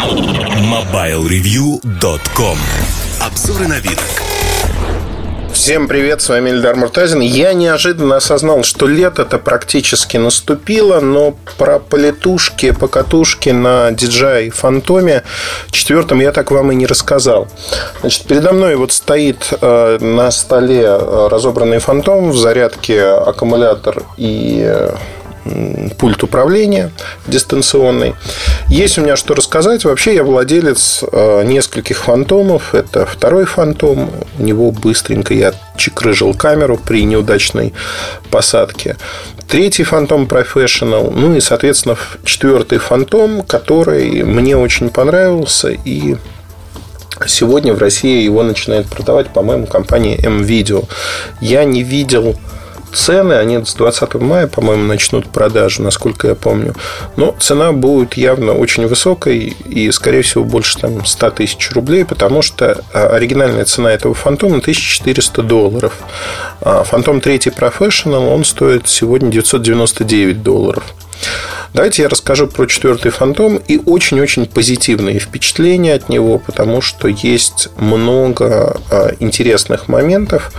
MobileReview.com Обзоры на вид. Всем привет, с вами Эльдар Муртазин. Я неожиданно осознал, что лето-то практически наступило, но про полетушки, покатушки на DJI Фантоме четвертом я так вам и не рассказал. Значит, передо мной вот стоит э, на столе э, разобранный Фантом в зарядке аккумулятор и э, пульт управления дистанционный. Есть у меня что рассказать. Вообще я владелец э, нескольких фантомов. Это второй фантом. У него быстренько я чекрыжил камеру при неудачной посадке. Третий фантом Professional. Ну и, соответственно, четвертый фантом, который мне очень понравился. И сегодня в России его начинает продавать, по-моему, компания M-Video. Я не видел цены, они с 20 мая, по-моему, начнут продажу, насколько я помню. Но цена будет явно очень высокой и, скорее всего, больше там, 100 тысяч рублей, потому что а, оригинальная цена этого фантома 1400 долларов. А фантом 3 Professional, он стоит сегодня 999 долларов. Давайте я расскажу про четвертый фантом и очень-очень позитивные впечатления от него, потому что есть много а, интересных моментов,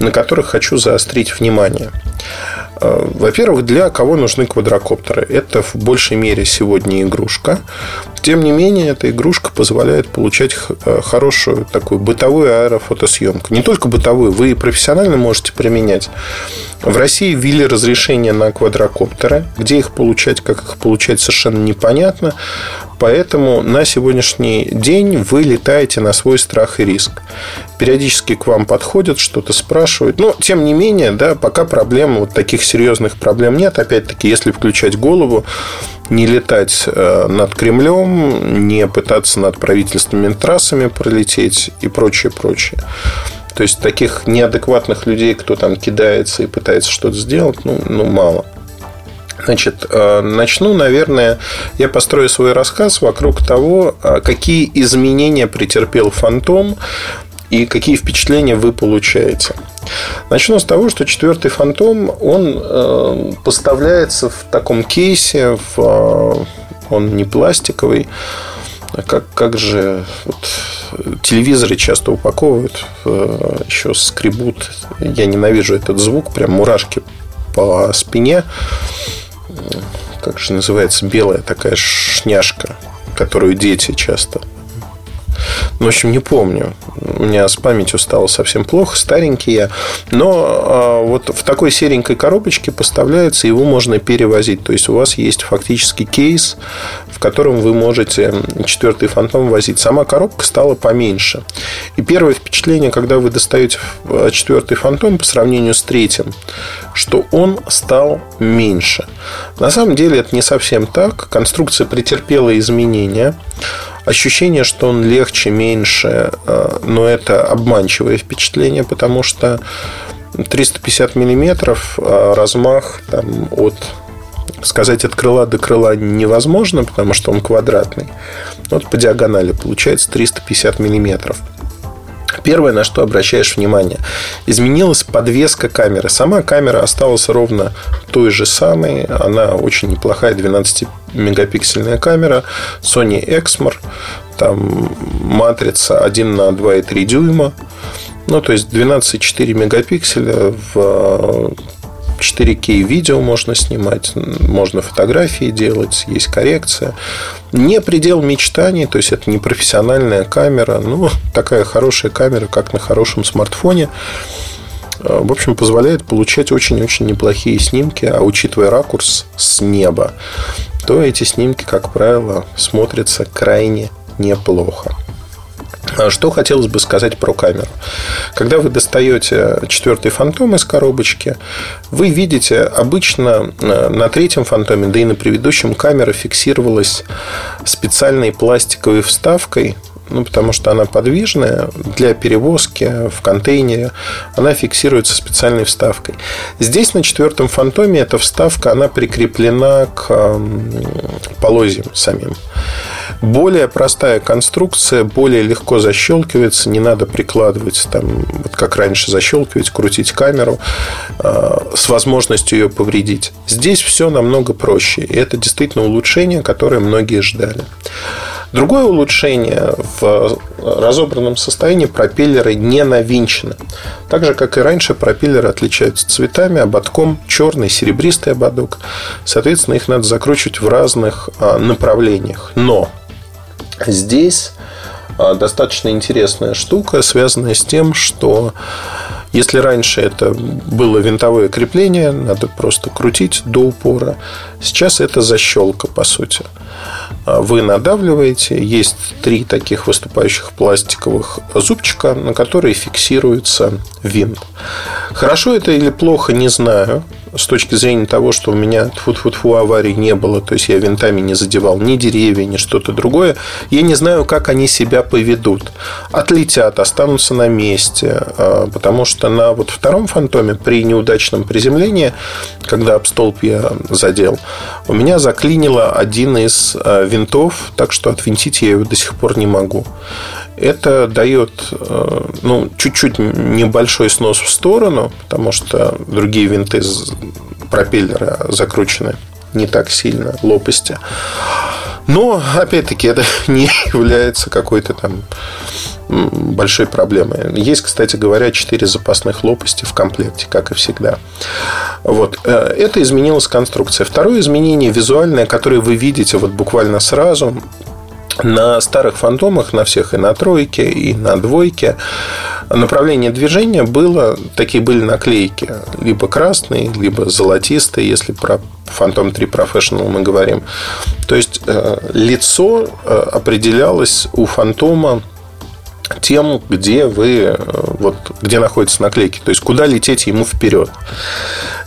на которых хочу заострить внимание. А, во-первых, для кого нужны квадрокоптеры? Это в большей мере сегодня игрушка. Тем не менее, эта игрушка позволяет получать а, хорошую такую бытовую аэрофотосъемку. Не только бытовую, вы и профессионально можете применять. В России ввели разрешение на квадрокоптеры, где их получать, как их получать, совершенно непонятно. Поэтому на сегодняшний день вы летаете на свой страх и риск. Периодически к вам подходят, что-то спрашивают. Но, тем не менее, да, пока проблем, вот таких серьезных проблем нет. Опять-таки, если включать голову, не летать э, над Кремлем, не пытаться над правительственными трассами пролететь и прочее, прочее. То есть таких неадекватных людей, кто там кидается и пытается что-то сделать, ну, ну мало. Значит, э, начну, наверное, я построю свой рассказ вокруг того, э, какие изменения претерпел фантом и какие впечатления вы получаете. Начну с того, что четвертый фантом, он э, поставляется в таком кейсе, в, он не пластиковый, а как, как же вот, телевизоры часто упаковывают, еще скребут. Я ненавижу этот звук, прям мурашки по спине как же называется, белая такая шняшка, которую дети часто в общем, не помню. У меня с памятью стало совсем плохо, старенький я. Но а, вот в такой серенькой коробочке поставляется, его можно перевозить. То есть у вас есть фактически кейс, в котором вы можете четвертый фантом возить. Сама коробка стала поменьше. И первое впечатление, когда вы достаете четвертый фантом по сравнению с третьим, что он стал меньше. На самом деле это не совсем так. Конструкция претерпела изменения ощущение, что он легче, меньше, э, но это обманчивое впечатление, потому что 350 миллиметров а размах там, от сказать от крыла до крыла невозможно, потому что он квадратный. Вот по диагонали получается 350 миллиметров. Первое, на что обращаешь внимание, изменилась подвеска камеры. Сама камера осталась ровно той же самой. Она очень неплохая 12-мегапиксельная камера Sony Exmor. Там матрица 1 на 2,3 дюйма. Ну, то есть 12,4 мегапикселя в 4К видео можно снимать, можно фотографии делать, есть коррекция. Не предел мечтаний, то есть это не профессиональная камера, но такая хорошая камера, как на хорошем смартфоне. Э, в общем, позволяет получать очень-очень неплохие снимки, а учитывая ракурс с неба, то эти снимки, как правило, смотрятся крайне неплохо. А что хотелось бы сказать про камеру. Когда вы достаете четвертый фантом из коробочки, вы видите, обычно э, на третьем фантоме, да и на предыдущем камера фиксировалась специальной пластиковой вставкой, ну, потому что она подвижная для перевозки в контейнере. Она фиксируется специальной вставкой. Здесь на четвертом фантоме эта вставка, она прикреплена к полозьям самим. Более простая конструкция, более легко защелкивается, не надо прикладывать, там, вот как раньше защелкивать, крутить камеру э, с возможностью ее повредить. Здесь все намного проще, и это действительно улучшение, которое многие ждали. Другое улучшение в разобранном состоянии пропеллеры не навинчены. Так же, как и раньше, пропеллеры отличаются цветами, ободком, черный, серебристый ободок. Соответственно, их надо закручивать в разных а, направлениях. Но здесь а, достаточно интересная штука, связанная с тем, что если раньше это было винтовое крепление, надо просто крутить до упора, сейчас это защелка, по сути. А вы надавливаете, есть три таких выступающих пластиковых зубчика, на которые фиксируется винт. Хорошо это или плохо, не знаю с точки зрения того, что у меня тфу-тфу-тфу аварий не было, то есть я винтами не задевал ни деревья, ни что-то другое, я не знаю, как они себя поведут. Отлетят, останутся на месте, а, потому что на вот втором фантоме при неудачном приземлении, когда об столб я задел, у меня заклинило один из а, винтов, так что отвинтить я его до сих пор не могу это дает э, ну, чуть-чуть небольшой снос в сторону, потому что другие винты пропеллера закручены не так сильно, лопасти. Но, опять-таки, это не является какой-то там большой проблемой. Есть, кстати говоря, 4 запасных лопасти в комплекте, как и всегда. Вот. Э, это изменилась конструкция. Второе изменение визуальное, которое вы видите вот буквально сразу, на старых фантомах, на всех и на тройке, и на двойке, направление движения было, такие были наклейки, либо красные, либо золотистые, если про Phantom 3 Professional мы говорим. То есть э, лицо э, определялось у фантома тем, где вы, э, вот, где находятся наклейки, то есть куда лететь ему вперед.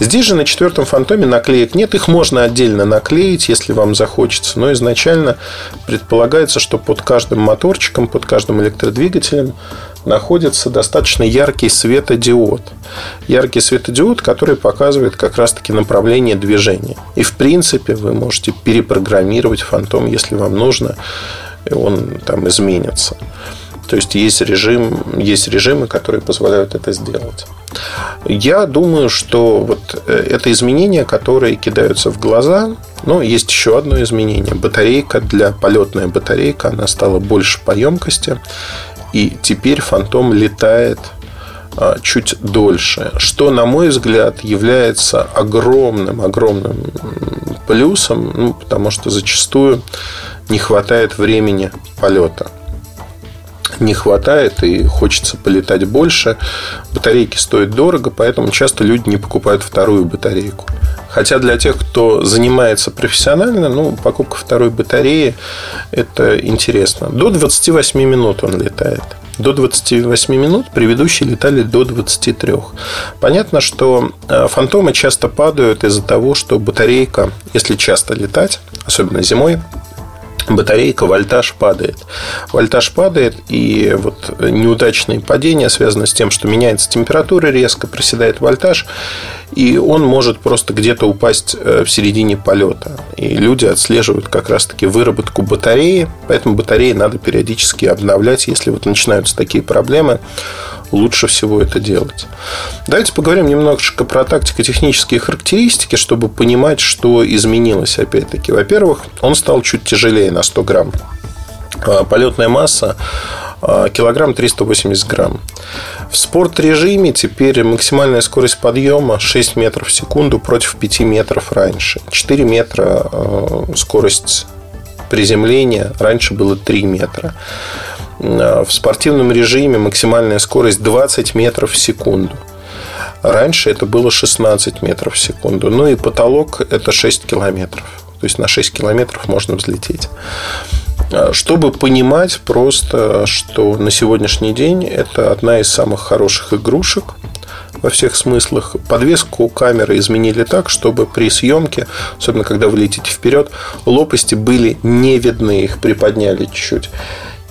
Здесь же на четвертом фантоме наклеек нет, их можно отдельно наклеить, если вам захочется, но изначально предполагается, что под каждым моторчиком, под каждым электродвигателем находится достаточно яркий светодиод. Яркий светодиод, который показывает как раз-таки направление движения. И в принципе вы можете перепрограммировать фантом, если вам нужно, и он там изменится. То есть есть режим, есть режимы, которые позволяют это сделать. Я думаю, что вот э, это изменения, которые кидаются в глаза. Но есть еще одно изменение. Батарейка для полетная батарейка, она стала больше по емкости. И теперь фантом летает а, чуть дольше, что, на мой взгляд, является огромным-огромным плюсом, ну, потому что зачастую не хватает времени полета не хватает и хочется полетать больше. Батарейки стоят дорого, поэтому часто люди не покупают вторую батарейку. Хотя для тех, кто занимается профессионально, ну, покупка второй батареи – это интересно. До 28 минут он летает. До 28 минут предыдущие летали до 23. Понятно, что э, фантомы часто падают из-за того, что батарейка, если часто летать, особенно зимой, батарейка, вольтаж падает. Вольтаж падает, и вот неудачные падения связаны с тем, что меняется температура резко, проседает вольтаж, и он может просто где-то упасть э, в середине полета. И люди отслеживают как раз-таки выработку батареи, поэтому батареи надо периодически обновлять, если вот начинаются такие проблемы лучше всего это делать. Давайте поговорим немножечко про тактико-технические характеристики, чтобы понимать, что изменилось опять-таки. Во-первых, он стал чуть тяжелее на 100 грамм. А, полетная масса а, килограмм 380 грамм. В спорт-режиме теперь максимальная скорость подъема 6 метров в секунду против 5 метров раньше. 4 метра а, скорость приземления, раньше было 3 метра. Э, в спортивном режиме максимальная скорость 20 метров в секунду. Раньше это было 16 метров в секунду. Ну и потолок это 6 километров. То есть на 6 километров можно взлететь. Э, чтобы понимать просто, что на сегодняшний день это одна из самых хороших игрушек во всех смыслах. Подвеску камеры изменили так, чтобы при съемке, особенно когда вы летите вперед, лопасти были не видны, их приподняли чуть-чуть.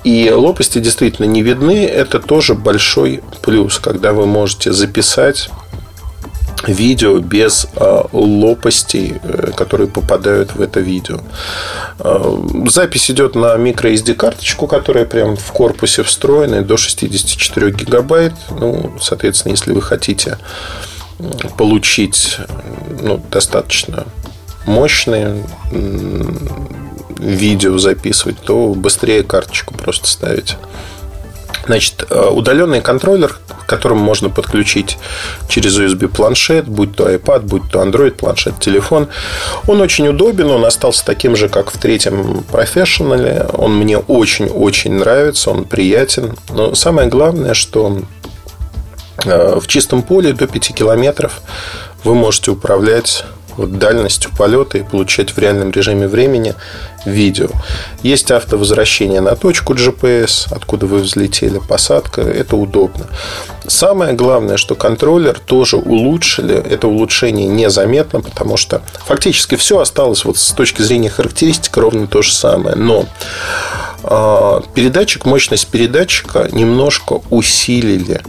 И лопасти действительно не видны. Это тоже большой плюс, когда вы можете записать видео без э, лопастей, э, которые попадают в это видео. Э, запись идет на microSD карточку, которая прям в корпусе встроена до 64 гигабайт. Ну, соответственно, если вы хотите получить ну, достаточно мощные видео записывать, то быстрее карточку просто ставите. Значит, э, удаленный контроллер, к которому можно подключить через USB планшет, будь то iPad, будь то Android планшет, телефон, он очень удобен, он остался таким же, как в третьем Professional. Он мне очень-очень нравится, он приятен. Но самое главное, что э, в чистом поле до 5 километров вы можете управлять вот дальностью полета и получать в реальном режиме времени видео. Есть автовозвращение на точку GPS, откуда вы взлетели, посадка. Это удобно. Самое главное, что контроллер тоже улучшили. Это улучшение незаметно, потому что фактически все осталось вот с точки зрения характеристик ровно то же самое. Но а, передатчик, мощность передатчика немножко усилили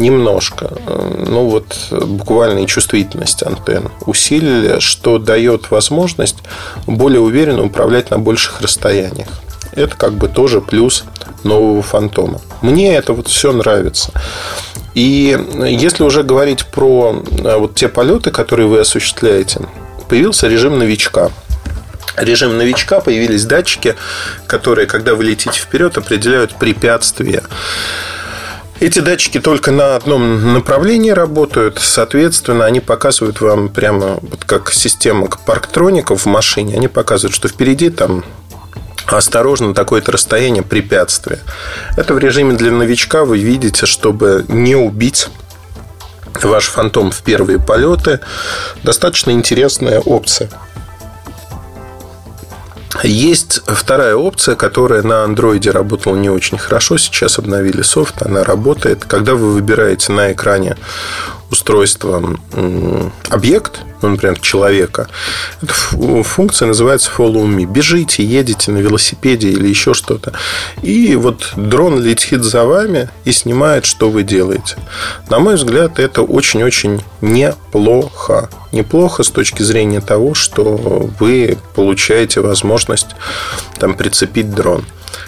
немножко, э, ну вот буквально и чувствительность антенн усилили, что дает возможность более уверенно управлять на больших расстояниях. Это как бы тоже плюс нового фантома. Мне это вот все нравится. И если уже говорить про э, вот те полеты, которые вы осуществляете, появился режим новичка. Режим новичка появились датчики, которые, когда вы летите вперед, определяют препятствия эти датчики только на одном направлении работают. Соответственно, они показывают вам прямо вот как система парктроников в машине. Они показывают, что впереди там осторожно, такое-то расстояние препятствия. Это в режиме для новичка вы видите, чтобы не убить ваш фантом в первые полеты. Достаточно интересная опция. Есть вторая опция, которая на андроиде работала не очень хорошо. Сейчас обновили софт, она работает. Когда вы выбираете на экране устройства объект, ну, например, человека, эта функция называется follow me. Бежите, едете на велосипеде или еще что-то. И вот дрон летит за вами и снимает, что вы делаете. На мой взгляд, это очень-очень неплохо. Неплохо с точки зрения того, что вы получаете возможность там, прицепить дрон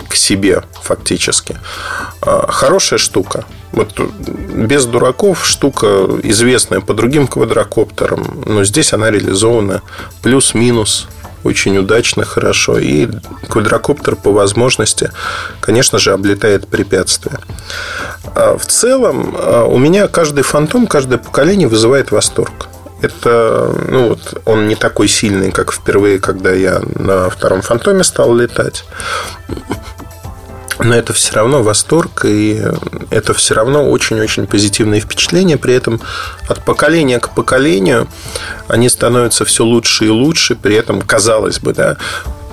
к себе фактически. А, хорошая штука. Вот без дураков штука известная по другим квадрокоптерам, но здесь она реализована плюс-минус очень удачно, хорошо. И квадрокоптер по возможности, конечно же, облетает препятствия. А в целом, а, у меня каждый фантом, каждое поколение вызывает восторг. Это, ну вот, он не такой сильный, как впервые, когда я на втором фантоме стал летать но это все равно восторг, и это все равно очень-очень позитивные впечатления. При этом от поколения к поколению они становятся все лучше и лучше. При этом, казалось бы, да,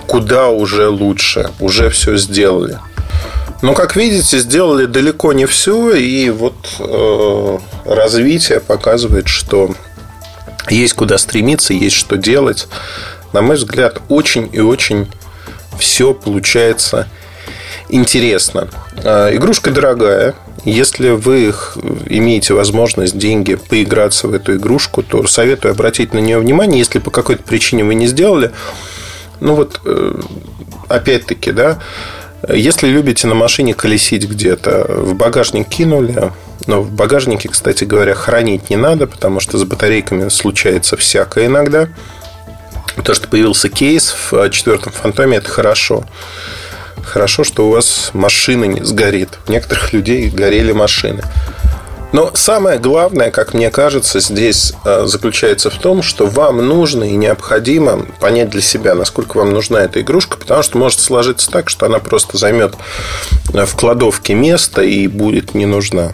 куда уже лучше, уже все сделали. Но, как видите, сделали далеко не все, и вот э, развитие показывает, что есть куда стремиться, есть что делать. На мой взгляд, очень и очень все получается интересно. А, игрушка дорогая. Если вы имеете возможность, деньги поиграться в эту игрушку, то советую обратить на нее внимание. Если по какой-то причине вы не сделали, ну вот, э, опять-таки, да, если любите на машине колесить где-то, в багажник кинули, но в багажнике, кстати говоря, хранить не надо, потому что с батарейками случается всякое иногда. То, что появился кейс в четвертом фантоме, это хорошо. Хорошо, что у вас машина не сгорит. У некоторых людей горели машины. Но самое главное, как мне кажется, здесь э, заключается в том, что вам нужно и необходимо понять для себя, насколько вам нужна эта игрушка, потому что может сложиться так, что она просто займет э, в кладовке место и будет не нужна.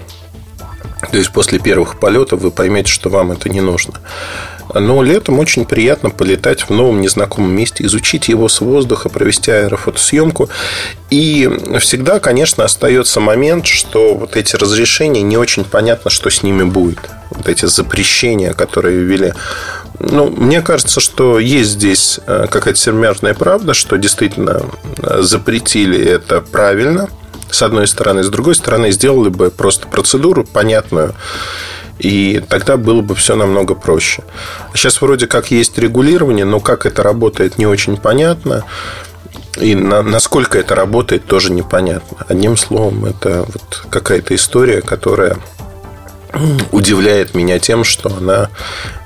То есть после первых полетов вы поймете, что вам это не нужно. Но летом очень приятно полетать в новом незнакомом месте, изучить его с воздуха, провести аэрофотосъемку. И всегда, конечно, остается момент, что вот эти разрешения не очень понятно, что с ними будет. Вот эти запрещения, которые ввели. Ну, мне кажется, что есть здесь э, какая-то сермяжная правда, что действительно э, запретили это правильно, с одной стороны. С другой стороны, сделали бы просто процедуру понятную и тогда было бы все намного проще. Сейчас вроде как есть регулирование, но как это работает, не очень понятно. И на, насколько это работает, тоже непонятно. Одним словом, это вот какая-то история, которая удивляет меня тем, что она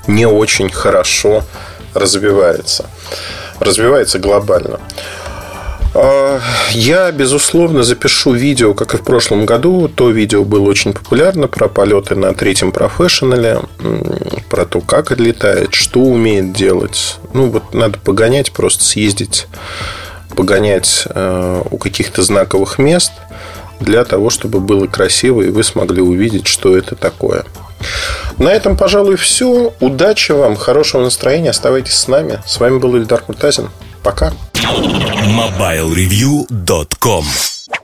не очень хорошо развивается. развивается глобально. А, я, безусловно, запишу видео, как и в прошлом году. То видео было очень популярно про полеты на третьем профессионале, про то, как летает, что умеет делать. Ну, вот надо погонять, просто съездить, погонять э, у каких-то знаковых мест для того, чтобы было красиво, и вы смогли увидеть, что это такое. На этом, пожалуй, все. Удачи вам, хорошего настроения. Оставайтесь с нами. С вами был Ильдар Муртазин. Пока. MobileReview.com